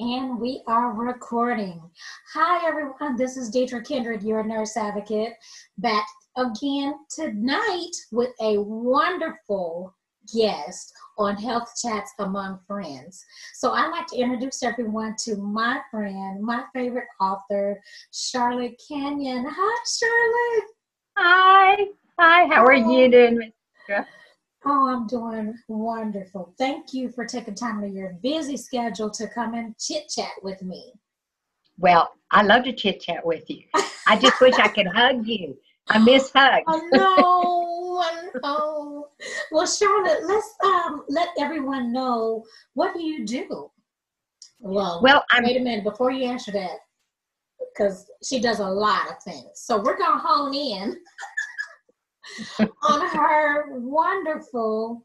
And we are recording. Hi, everyone. This is Deidre Kindred, your nurse advocate, back again tonight with a wonderful guest on Health Chats Among Friends. So, I'd like to introduce everyone to my friend, my favorite author, Charlotte Canion. Hi, Charlotte. Hi. Hi. How are you doing, Miss Oh, I'm doing wonderful. Thank you for taking time out of your busy schedule to come and chit chat with me. Well, I love to chit chat with you. I just wish I could hug you. I miss hugs. Oh no, I know. Well, Charlotte, let's um let everyone know what do you do. Well, Well, I'm wait a minute before you answer that, because she does a lot of things. So we're gonna hone in on her wonderful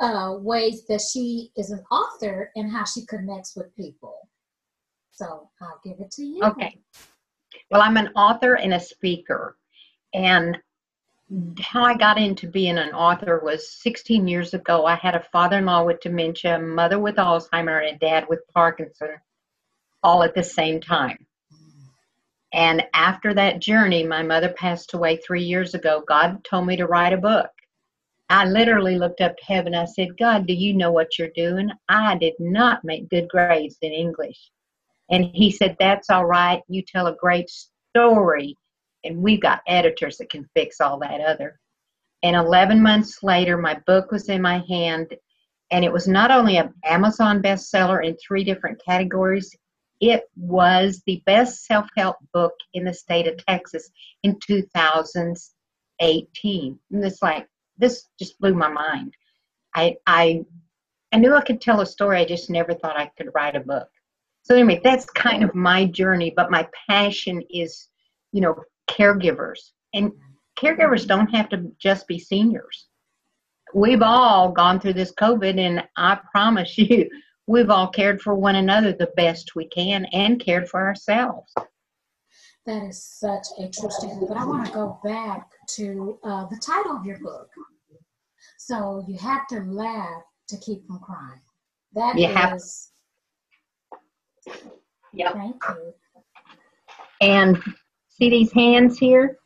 uh, ways that she is an author and how she connects with people. So I'll give it to you. okay. Well, I'm an author and a speaker. And how I got into being an author was 16 years ago. I had a father in law with dementia, mother with Alzheimer, and a dad with Parkinson all at the same time. And after that journey, my mother passed away three years ago. God told me to write a book. I literally looked up to heaven. I said, God, do you know what you're doing? I did not make good grades in English. And he said, That's all right. You tell a great story. And we've got editors that can fix all that other. And 11 months later, my book was in my hand. And it was not only an Amazon bestseller in three different categories, it was the best self help book in the state of Texas in 2018. And it's like, this just blew my mind. I, I, I knew I could tell a story, I just never thought I could write a book. So, anyway, that's kind of my journey, but my passion is, you know, caregivers. And caregivers don't have to just be seniors. We've all gone through this COVID, and I promise you, we've all cared for one another the best we can and cared for ourselves. That is such a true statement. But I want to go back to uh, the title of your book. So you have to laugh to keep from crying. That is. You have- Yep. Thank you. And see these hands here?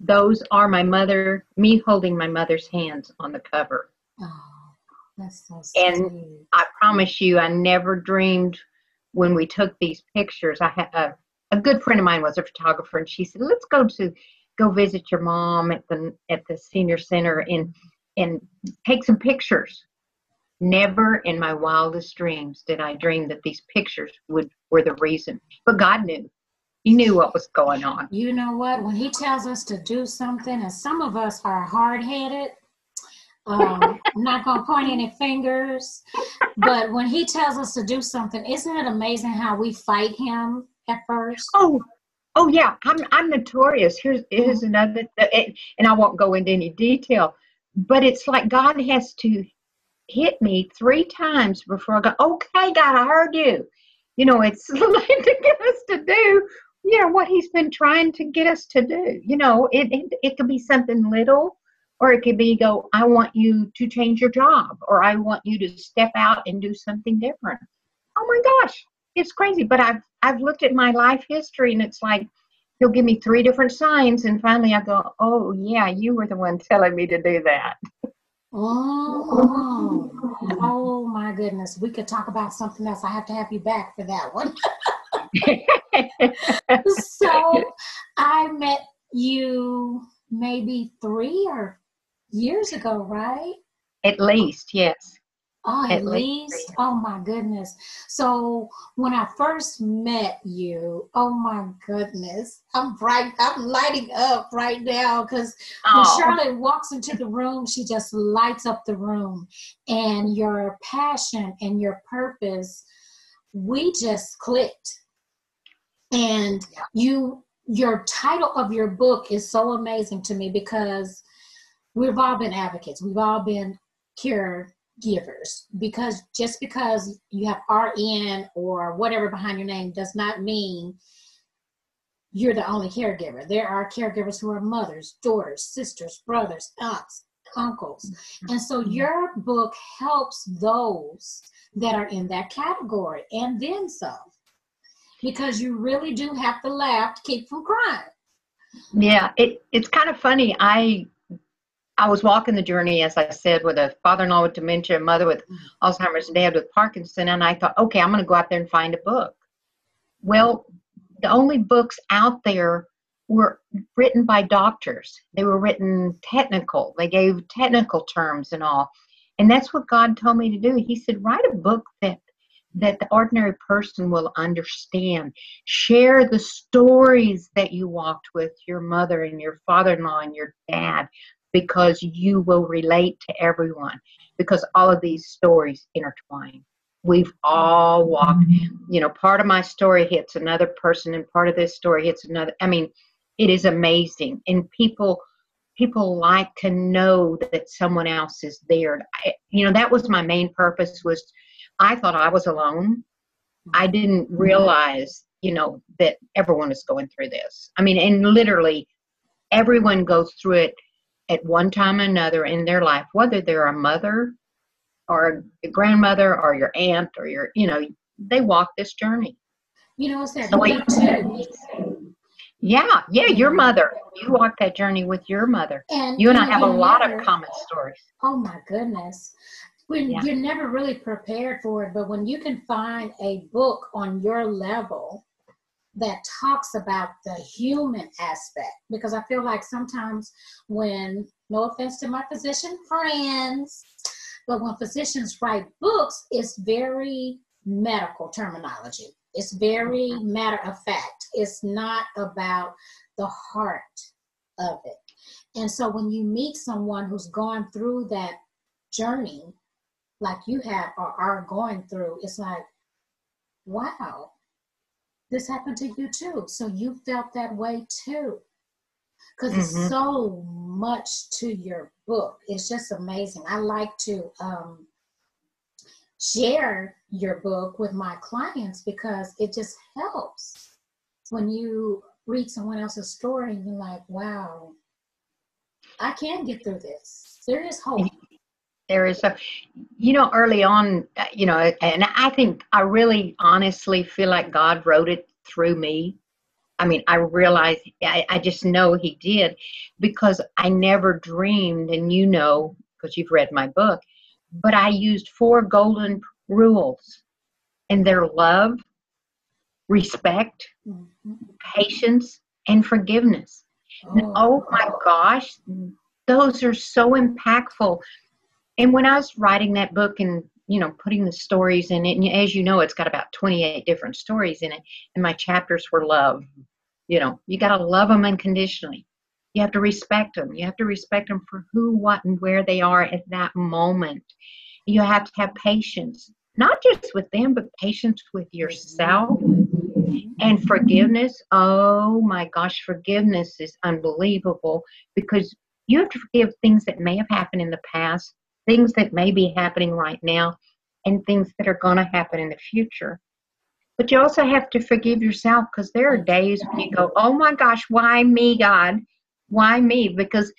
Those are my mother, me holding my mother's hands on the cover. Oh, that's so sweet. And- I promise you, I never dreamed when we took these pictures. I had a, uh, a good friend of mine was a photographer, and she said, "Let's go to go visit your mom at the at the senior center and and take some pictures." Never in my wildest dreams did I dream that these pictures would were the reason. But God knew. He knew what was going on. You know what? When he tells us to do something, and some of us are hard headed, um, I'm not going to point any fingers, but when he tells us to do something, isn't it amazing how we fight him at first? Oh, oh yeah. I'm I'm notorious. Here's here's another, and and I won't go into any detail, but it's like God has to hit me three times before I go. Okay, God, I heard you. You know, it's like to get us to do, you know, what He's been trying to get us to do. You know, it it, it could be something little. Or it could be go, I want you to change your job, or I want you to step out and do something different. Oh my gosh, it's crazy but i've i've looked at my life history and it's like he'll give me three different signs and finally i go oh yeah you were the one telling me to do that Oh, oh my goodness. We could talk about something else. I have to have you back for that one. so I met you maybe three or years ago, right? at least yes Oh, at, At least least. Oh my goodness. So when I first met you, oh my goodness, I'm bright. I'm lighting up right now because when Charlotte walks into the room, she just lights up the room. And your passion and your purpose, we just clicked. And you, your title of your book is so amazing to me because we've all been advocates. We've all been caregivers because just because you have RN or whatever behind your name does not mean you're the only caregiver. There are caregivers who are mothers, daughters, sisters, brothers, aunts, uncles. Mm-hmm. And so mm-hmm. your book helps those that are in that category and then some. Because you really do have to laugh to keep from crying. Yeah, it, it's kind of funny. I I was walking the journey, as I said, with a father-in-law with dementia, a mother with mm-hmm. Alzheimer's, and dad with Parkinson, and I thought, okay, I'm going to go out there and find a book. Well, the only books out there were written by doctors. They were written technical. They gave technical terms and all. And that's what God told me to do. He said, write a book that that the ordinary person will understand. Share the stories that you walked with your mother and your father-in-law and your dad because you will relate to everyone because all of these stories intertwine. We've all walked, mm-hmm. you know, part of my story hits another person and part of this story hits another. I mean, it is amazing. And people people like to know that someone else is there. I, you know that was my main purpose was i thought i was alone. I didn't mm-hmm. realize you know that everyone is going through this. I mean and literally everyone goes through it at one time or another in their life whether they're a mother or a grandmother or your aunt or your you know they walk this journey you know it's that so me too yeah, yeah, your mother. You walked that journey with your mother. And you and I have a lot never, of common stories. Oh my goodness. When yeah. you're never really prepared for it, but when you can find a book on your level that talks about the human aspect, because I feel like sometimes when, no offense to my physician friends, but when physicians write books, it's very medical terminology it's very mm-hmm. matter of fact. It's not about the heart of it. And so when you meet someone who's gone through that journey, like you have or are going through, it's like, wow, this happened to you too. So you felt that way too. Because mm-hmm. it's so much to your book. It's just amazing. I like to um, share your book with my clients because it just helps when you read someone else's story and you're like, wow, I can get through this. There is hope. There is a, you know, early on, uh, you know, and I think I really honestly feel like God wrote it through me. I mean, I realize, I, I just know He did because I never dreamed, and you know, because you've read my book, but I used four golden rules, and their love, respect, mm-hmm. patience, and forgiveness. Oh. oh my gosh, those are so impactful. And when I was writing that book and you know putting the stories in it, and as you know, it's got about 28 different stories in it, and my chapters were love. You know, you got to love them unconditionally. You have to respect them. You have to respect them for who, what, and where they are at that moment. You have to have patience, not just with them, but patience with yourself and forgiveness. Oh my gosh, forgiveness is unbelievable because you have to forgive things that may have happened in the past, things that may be happening right now, and things that are going to happen in the future. But you also have to forgive yourself because there are days when you go, oh my gosh, why me, God? Why me? Because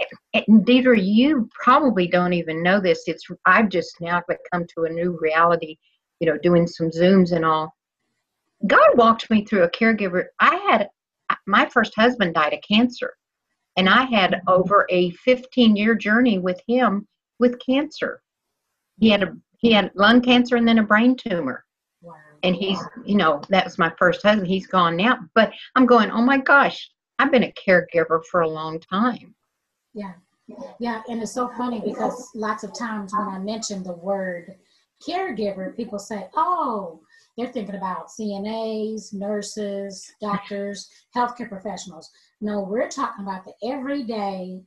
eh, eh, and Deidre, you probably don't even know this. It's I've just now come to a new reality, you know, doing some zooms and all. God walked me through a caregiver. I had uh, my first husband died of cancer, and I had over a 15 year journey with him with cancer. He had a he had lung cancer and then a brain tumor. Wow. And he's, you know, that was my first husband. He's gone now. But I'm going, oh my gosh, I've been a caregiver for a long time. Yeah. Yeah. And it's so funny because lots of times when I mention the word caregiver, people say, oh, they're thinking about CNAs, nurses, doctors, healthcare professionals. No, we're talking about the everyday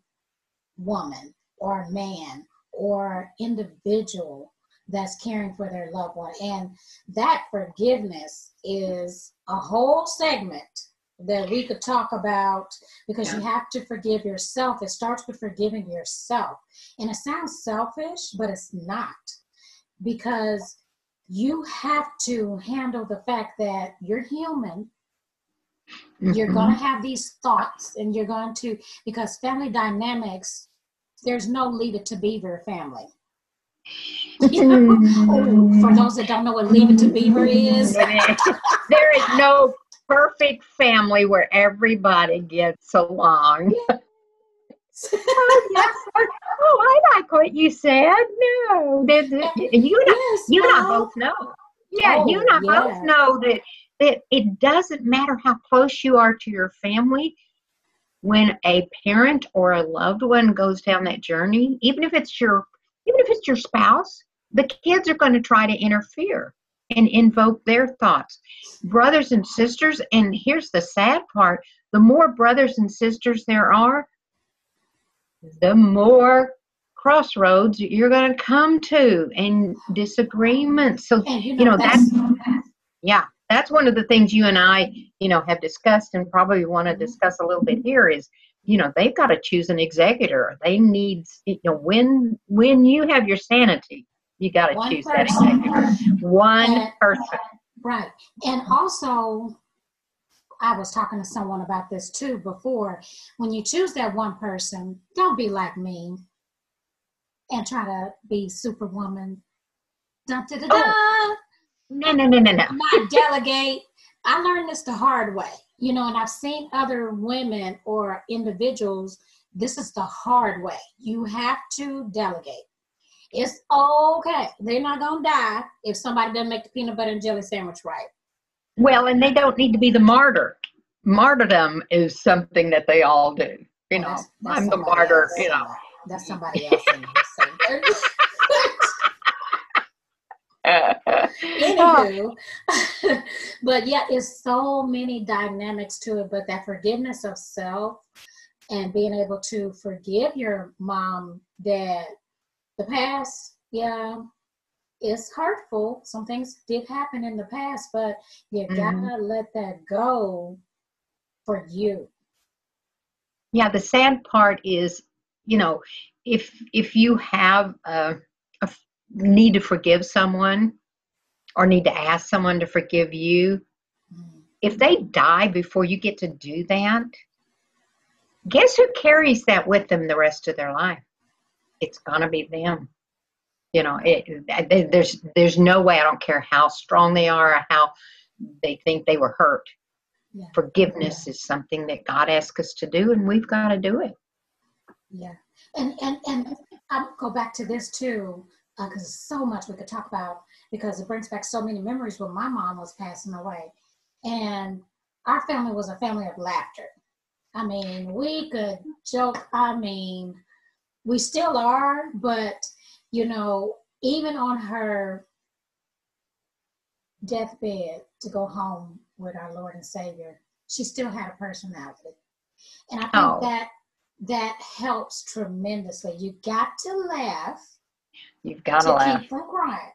woman or man or individual that's caring for their loved one. And that forgiveness is a whole segment that we could talk about because yeah. you have to forgive yourself. It starts with forgiving yourself. And it sounds selfish, but it's not because you have to handle the fact that you're human. Mm-hmm. You're going to have these thoughts and you're going to, because family dynamics there's no leave it to beaver family you know? oh, for those that don't know what leave it to beaver is there is no perfect family where everybody gets along oh, yes. oh, I like what you said. No, oh, you and yes, you and I both know. Yeah, oh, you and I yeah. both know that that it doesn't matter how close you are to your family. When a parent or a loved one goes down that journey, even if it's your even if it's your spouse, the kids are going to try to interfere and invoke their thoughts. Brothers and sisters, and here's the sad part the more brothers and sisters there are, the more crossroads you're going to come to and disagreements. So, you know, you know that's, that's, yeah, that's one of the things you and I, you know, have discussed and probably want to mm-hmm. discuss a little bit here is, you know, they've got to choose an executor. They need, you know, when when you have your sanity, you got to choose person. that executor. One and, person. Right. And also, I was talking to someone about this too before. When you choose that one person, don't be like me and try to be superwoman. Dun, da, da, da. Oh. No, no, no, no, no. Not delegate. I learned this the hard way, you know, and I've seen other women or individuals. This is the hard way. You have to delegate. It's okay. They're not gonna die if somebody doesn't make the peanut butter and jelly sandwich right. Well, and they don't need to be the martyr. Martyrdom is something that they all do. You oh, know, that's, that's I'm the martyr. Else. You know, that's somebody else. Anywho, but yeah, it's so many dynamics to it. But that forgiveness of self and being able to forgive your mom, dad, the past, yeah, it's hurtful. Some things did happen in the past, but you mm-hmm. gotta let that go for you. Yeah, the sad part is, you know, if if you have a, a need to forgive someone or need to ask someone to forgive you, if they die before you get to do that, guess who carries that with them the rest of their life? It's gonna be them you know it, there's there's no way i don't care how strong they are or how they think they were hurt yeah. forgiveness yeah. is something that god asks us to do and we've got to do it yeah and and and i'll go back to this too because uh, so much we could talk about because it brings back so many memories when my mom was passing away and our family was a family of laughter i mean we could joke i mean we still are but you know, even on her deathbed to go home with our Lord and Savior, she still had a personality. And I think oh. that that helps tremendously. You got to laugh. You've got to laugh. keep from crying.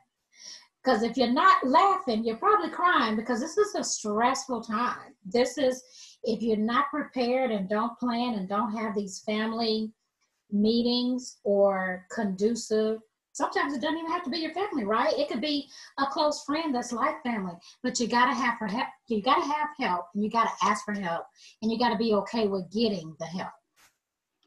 Because if you're not laughing, you're probably crying because this is a stressful time. This is if you're not prepared and don't plan and don't have these family meetings or conducive sometimes it doesn't even have to be your family right? It could be a close friend that's like family but you got to have for help you got to have help and you got to ask for help and you got to be okay with getting the help.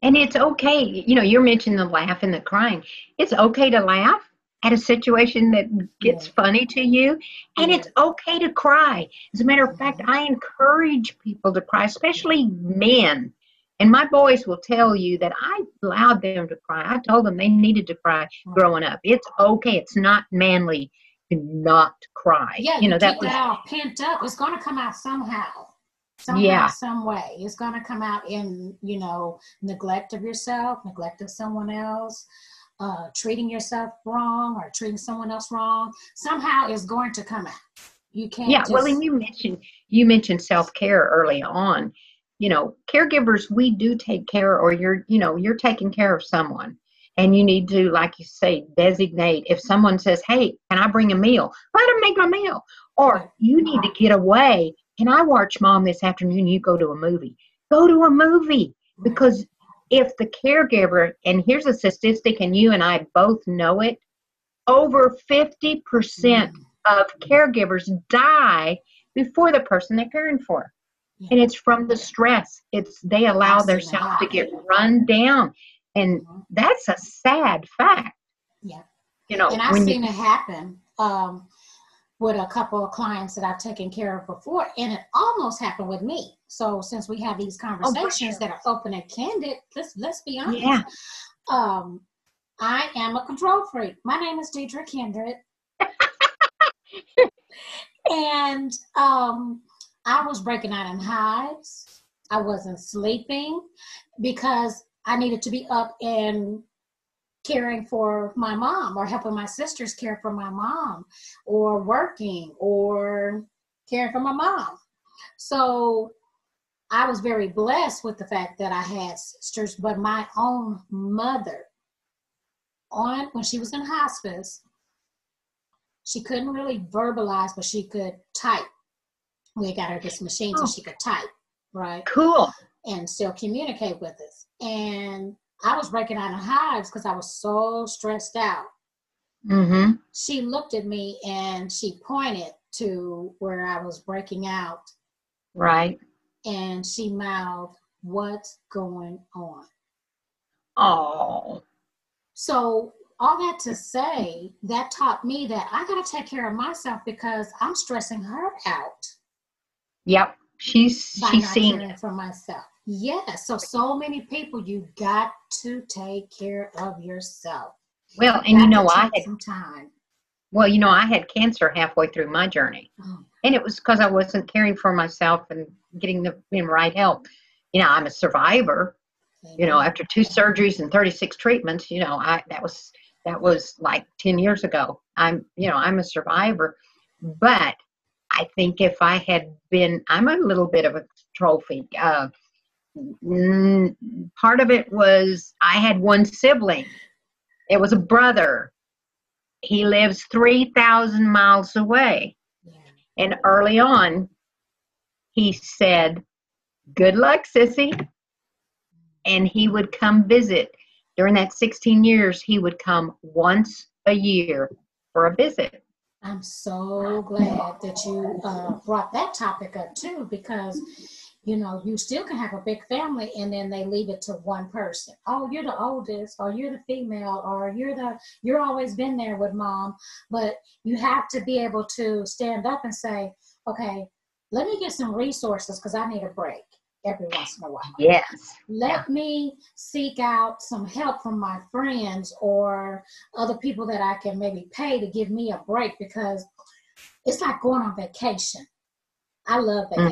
And it's okay you know you're mentioning the laugh and the crying. It's okay to laugh at a situation that gets yeah. funny to you and yeah. it's okay to cry as a matter of fact i encourage people to cry especially men and my boys will tell you that I allowed them to cry. I told them they needed to cry growing up. It's okay. It's not manly to not cry. Yeah, you know that was that pent up. It's going to come out somehow. Somehow, yeah. some way. It's going to come out in you know neglect of yourself, neglect of someone else. Uh, treating yourself wrong or treating someone else wrong somehow is going to come out. You can't yeah just... well and you mentioned you mentioned self-care early on. You know caregivers we do take care or you're you know you're taking care of someone. And you need to like you say designate if someone says hey can i bring a meal? Let them make a meal. Or you need to get away. Can i watch mom this afternoon? You go to a movie. Go to a movie because if the caregiver and here's a statistic and you and i both know it over 50% of caregivers die before the person they're caring for. And it's from the stress. It's they allow themselves to get run down. And mm-hmm. that's a sad fact. Yeah. You know, and I've seen you, it happen. Um, with a couple of clients that I've taken care of before, and it almost happened with me. So since we have these oh, conversations oh, that are open and candid, let's let's be honest. Yeah. Um, I am a control freak. My name is Deidre Kindred. and um, I was breaking out in hives. I wasn't sleeping because I needed to be up and caring for my mom or helping my sisters care for my mom or working or caring for my mom. So I was very blessed with the fact that I had sisters, but my own mother on when she was in hospice, she couldn't really verbalize, but she could type. We got her this machine oh. so she could type, right? Cool. And still communicate with us. And I was breaking out in hives because I was so stressed out. Mm-hmm. She looked at me and she pointed to where I was breaking out. Right. And she mouthed, What's going on? Oh. So, all that to say, that taught me that I got to take care of myself because I'm stressing her out. Yep. She's she's seeing it for myself. Yes. So so many people, you got to take care of yourself. Well, and you know, I had some time. Well, you know, I had cancer halfway through my journey, oh. and it was because I wasn't caring for myself and getting the you know, right help. You know, I'm a survivor. You know, after two surgeries and 36 treatments, you know, I that was that was like 10 years ago. I'm, you know, I'm a survivor, but I think if I had been, I'm a little bit of a trophy. Uh, part of it was I had one sibling. It was a brother. He lives 3,000 miles away. And early on, he said, Good luck, sissy. And he would come visit. During that 16 years, he would come once a year for a visit. I'm so glad that you uh, brought that topic up too, because you know, you still can have a big family and then they leave it to one person. Oh, you're the oldest, or you're the female, or you're the, you're always been there with mom. But you have to be able to stand up and say, okay, let me get some resources because I need a break every once in a while. Yes. Let yeah. me seek out some help from my friends or other people that I can maybe pay to give me a break because it's like going on vacation. I love mm.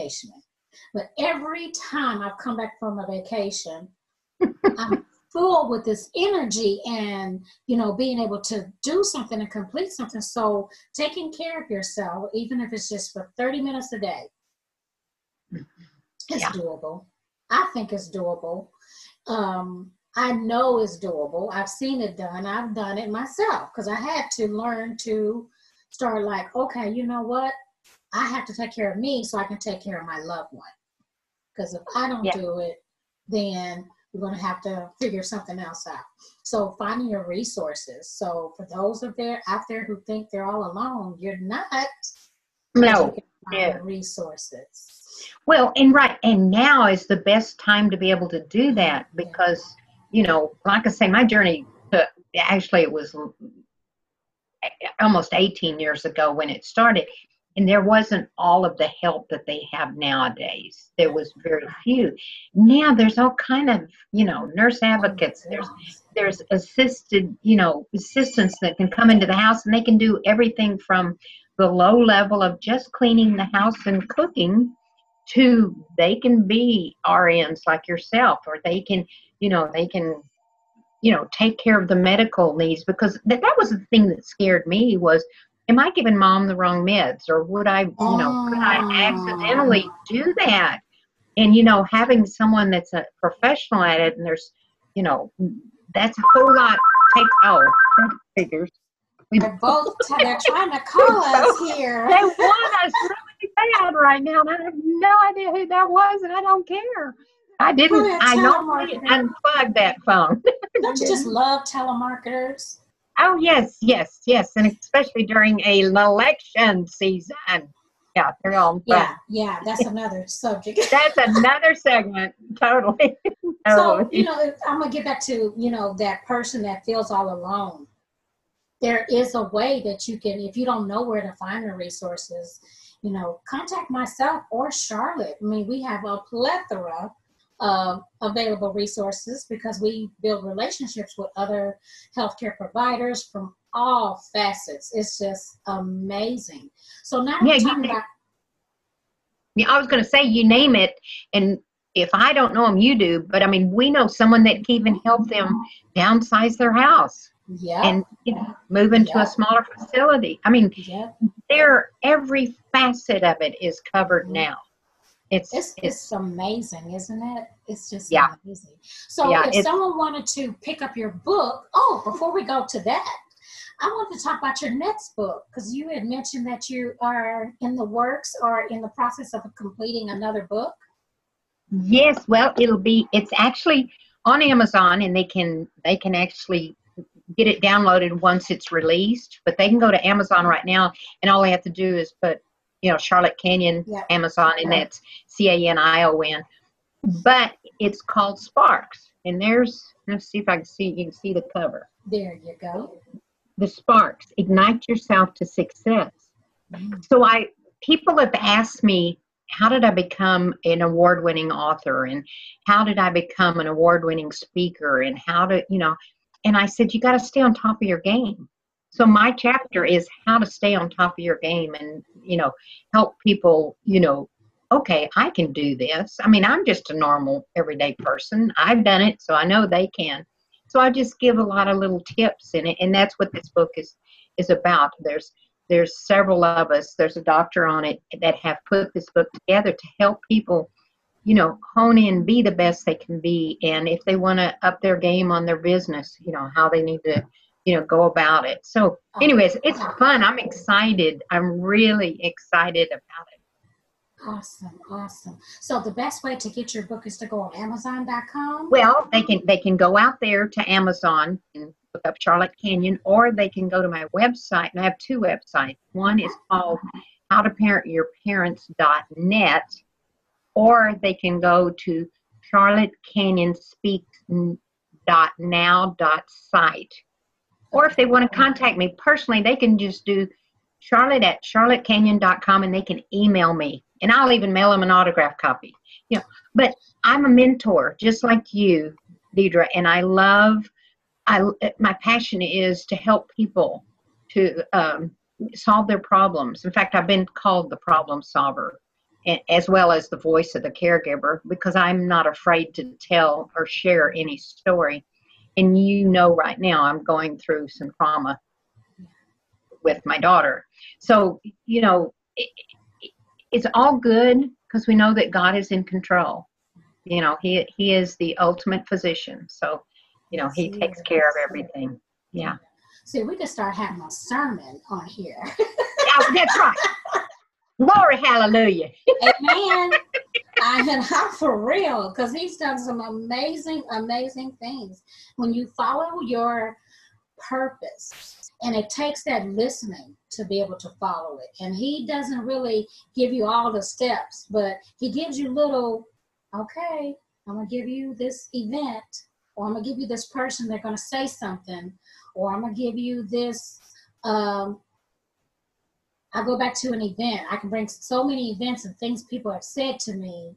But every time I've come back from a vacation, I'm full with this energy and you know being able to do something and complete something. So taking care of yourself, even if it's just for 30 minutes a day, it's yeah. doable. I think it's doable. Um, I know it's doable. I've seen it done. I've done it myself because I had to learn to start like, okay, you know what? I have to take care of me so I can take care of my loved one. Because if I don't yeah. do it, then we're going to have to figure something else out. So finding your resources. So for those of there out there who think they're all alone, you're not. No. Yeah. Resources. Well, and right, and now is the best time to be able to do that because, you know, like I say, my journey. To, actually, it was eh, almost 18 years ago when it started and there wasn't all of the help that they have nowadays. There was very few. Now there's all kind of you know nurse advocates. There's there's assisted you know assistants that can come into the house and they can do everything from the low level of just cleaning the house and cooking to they can be RNs like yourself or they can you know they can you know take care of the medical needs because that, that was the thing that scared me was am I giving mom the wrong meds or would I, you know, could I oh. accidentally oh. do that? And, you know, having someone that's a professional at it and there's, you know, that's a whole lot take, oh, that figures. We they're both they're trying to call us here. They want us really bad right now, and I have no idea who that was, and I don't care. I didn't. I normally unplug that phone. don't you just love telemarketers? Oh yes, yes, yes, and especially during a election season. Yeah, they're all. Yeah, yeah, that's another subject. that's another segment. Totally. totally. So oh, you know, I'm gonna get back to you know that person that feels all alone. There is a way that you can, if you don't know where to find the resources, you know, contact myself or Charlotte. I mean, we have a plethora of available resources because we build relationships with other healthcare providers from all facets. It's just amazing. So now yeah, you about- yeah, I was going to say you name it, and if I don't know them, you do. But I mean, we know someone that can even help them downsize their house. Yeah. And you know, move into yeah. a smaller facility. I mean, yeah. there every facet of it is covered mm-hmm. now. It's, it's, it's amazing, isn't it? It's just yeah. amazing. So yeah, if someone wanted to pick up your book, oh, before we go to that, I want to talk about your next book because you had mentioned that you are in the works or in the process of completing another book. Yes, well, it'll be. It's actually on Amazon, and they can they can actually get it downloaded once it's released. But they can go to Amazon right now, and all they have to do is put you know Charlotte Canion, yep. Amazon, and that's C A N I O N. But it's called Sparks, and there's let's see if I can see you can see the cover. There you go. The Sparks ignite yourself to success. Mm. So I people have asked me how did I become an award winning author and how did I become an award winning speaker and how to you know and I said you got to stay on top of your game so my chapter is how to stay on top of your game and, you know, help people, you know, okay, I can do this. I mean, I'm just a normal everyday person. I've done it, so I know they can. So I just give a lot of little tips in it, and that's what this book is is about. There's there's several of us. There's a doctor on it that have put this book together to help people, you know, hone in, be the best they can be, and if they want to up their game on their business, you know, how they need to you know go about it. So anyways it's fun. I'm excited. I'm really excited about it. Awesome awesome. So the best way to get your book is to go on amazon.com well they can they can go out there to amazon and look up charlotte Canion, or they can go to my website and i have two websites. One is called how to parent your parents.net or they can go to charlotte canion speaks dot now dot site or if they want to contact me personally, they can just do charlotte at charlottecanion.com and they can email me. And I'll even mail them an autograph copy. You know, but I'm a mentor just like you, Deidre, and I love I my passion is to help people to um, solve their problems. In fact, I've been called the problem solver as well as the voice of the caregiver because I'm not afraid to tell or share any story and you know right now i'm going through some trauma with my daughter. So you know it, it's all good because we know that god is in control. You know he he is the ultimate physician so you know he takes care of everything. Yeah. See we could start having a sermon on here. Yeah, that's right. Glory hallelujah. Amen I mean, I'm for real because he's done some amazing, amazing things. When you follow your purpose, and it takes that listening to be able to follow it. And he doesn't really give you all the steps, but he gives you little, okay, I'm to give you this event, or I'm to give you this person, they're to say something, or I'm to give you this um, I go back to an event. I can bring so many events and things people have said to me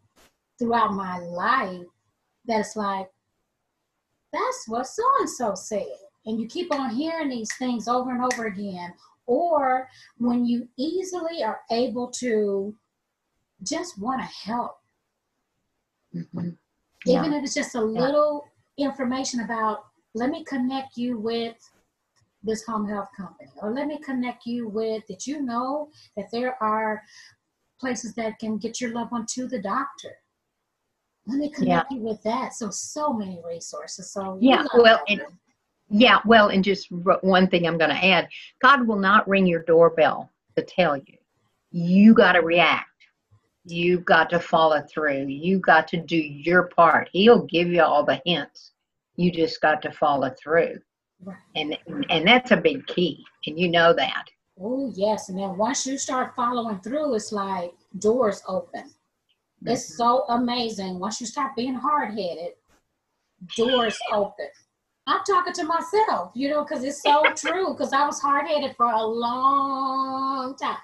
throughout my life that it's like, that's what so and so said. And you keep on hearing these things over and over again. Or when you easily are able to just want to help. Mm-hmm. Yeah. Even if it's just a little yeah. information about, let me connect you with this home health company. Or let me connect you with that you know that there are places that can get your loved one to the doctor? Let me connect yeah. you with that. So so many resources. So yeah well and, yeah well and just one thing i'm going to add god will not ring your doorbell to tell you you got to react. You've got to follow through. You got to do your part. He'll give you all the hints. You just got to follow through Right. And and that's a big key, and you know that. Oh yes, and then once you start following through, it's like doors open. Mm-hmm. It's so amazing. Once you start being hard headed, doors open. I'm talking to myself, you know, because it's so true. Because I was hard headed for a long time.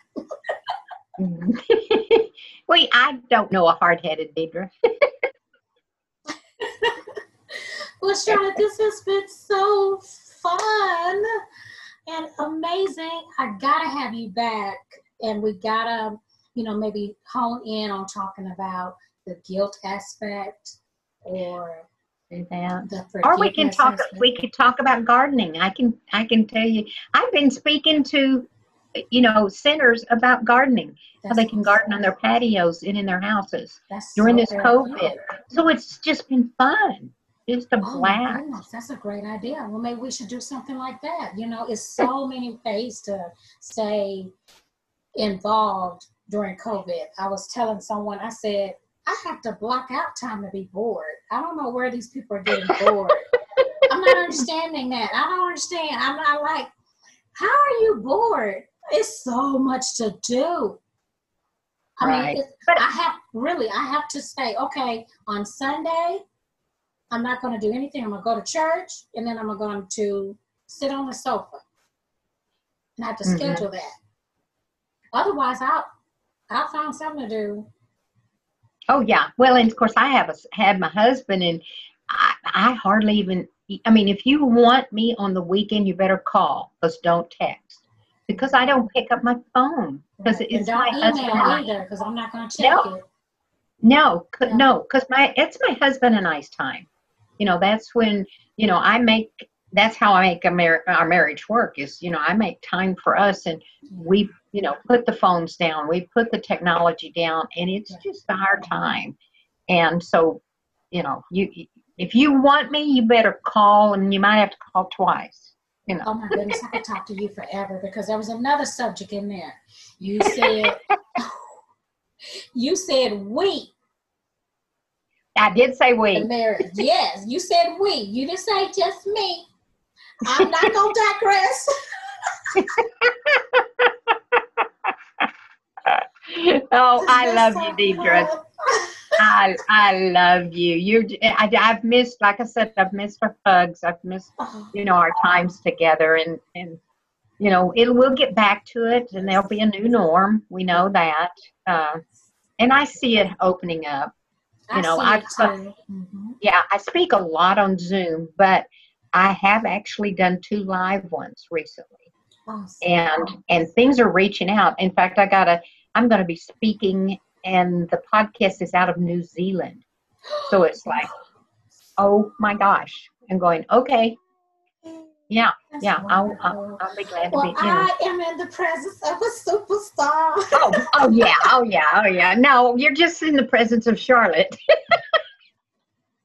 Wait, I don't know a hard headed Deidre. well, Charlotte, this has been so fun and amazing. I gotta have you back, and we gotta, you know, maybe hone in on talking about the guilt aspect or that. Or we can talk. Aspect. We could talk about gardening. I can. I can tell you. I've been speaking to, you know, centers about gardening. That's how they can garden on their patios and in their houses during so this COVID. So it's just been fun. Just a oh blast. Goodness, that's a great idea. Well, maybe we should do something like that. You know, it's so many ways to stay involved during COVID. I was telling someone, I said, I have to block out time to be bored. I don't know where these people are getting bored. I'm not understanding that. I don't understand. I'm not like, how are you bored? It's so much to do. I right. mean, but I have really, I have to say, okay, on Sunday, I'm not going to do anything. I'm going to go to church and then I'm going to sit on the sofa. And I have to mm-hmm. schedule that. Otherwise, I'll, I'll find something to do Oh yeah. Well, and of course I have a, had my husband, and I, I hardly even. I mean, if you want me on the weekend, you better call. Because don't text. Because I don't pick up my phone. Because right. it's my husband either. Because I'm not going to check no. it. No, no, because my it's my husband and I's time. You know, that's when you know I make. That's how I make mar- our marriage work. Is you know I make time for us, and we you know, put the phones down. We put the technology down, and it's just our time. And so, you know, you if you want me, you better call, and you might have to call twice. You know. Oh my goodness, I could talk to you forever because there was another subject in there. You said, you said we. I did say we. Marriage. Yes, you said we. You didn't say just me. I'm not gonna digress. oh, I love you, Deidre. I I love you. You, I, I've missed, like I said, I've missed our hugs. I've missed, uh-huh. you know, our times together, and and you know, it will get back to it, and there'll be a new norm. We know that, uh, and I see it opening up. You know, I've mm-hmm. yeah, I speak a lot on Zoom, but I have actually done two live ones recently. Awesome. And and things are reaching out. In fact, I got a I'm going to be speaking, and the podcast is out of New Zealand. So it's like, oh my gosh. I'm going, okay. Yeah, That's yeah, I'll, uh, I'll, I'll, be glad well, to be. You know. I am in the presence of a superstar. oh, oh yeah, oh yeah, oh yeah. No, you're just in the presence of Charlotte.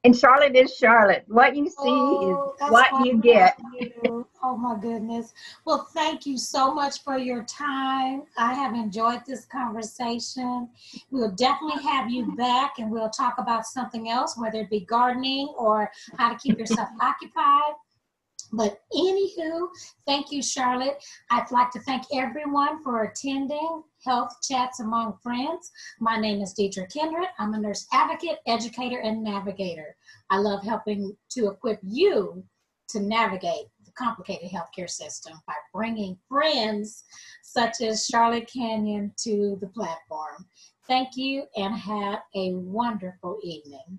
And Charlotte is Charlotte. What you see oh, is what you get. You. Oh my goodness. Well, thank you so much for your time. I have enjoyed this conversation. We'll definitely have you back and we'll talk about something else, whether it be gardening or how to keep yourself occupied. But anywho, thank you, Charlotte. I'd like to thank everyone for attending Health Chats Among Friends. My name is Deidre Kindred. I'm a nurse advocate, educator, and navigator. I love helping to equip you to navigate the complicated healthcare system by bringing friends such as Charlotte Canion to the platform. Thank you and have a wonderful evening.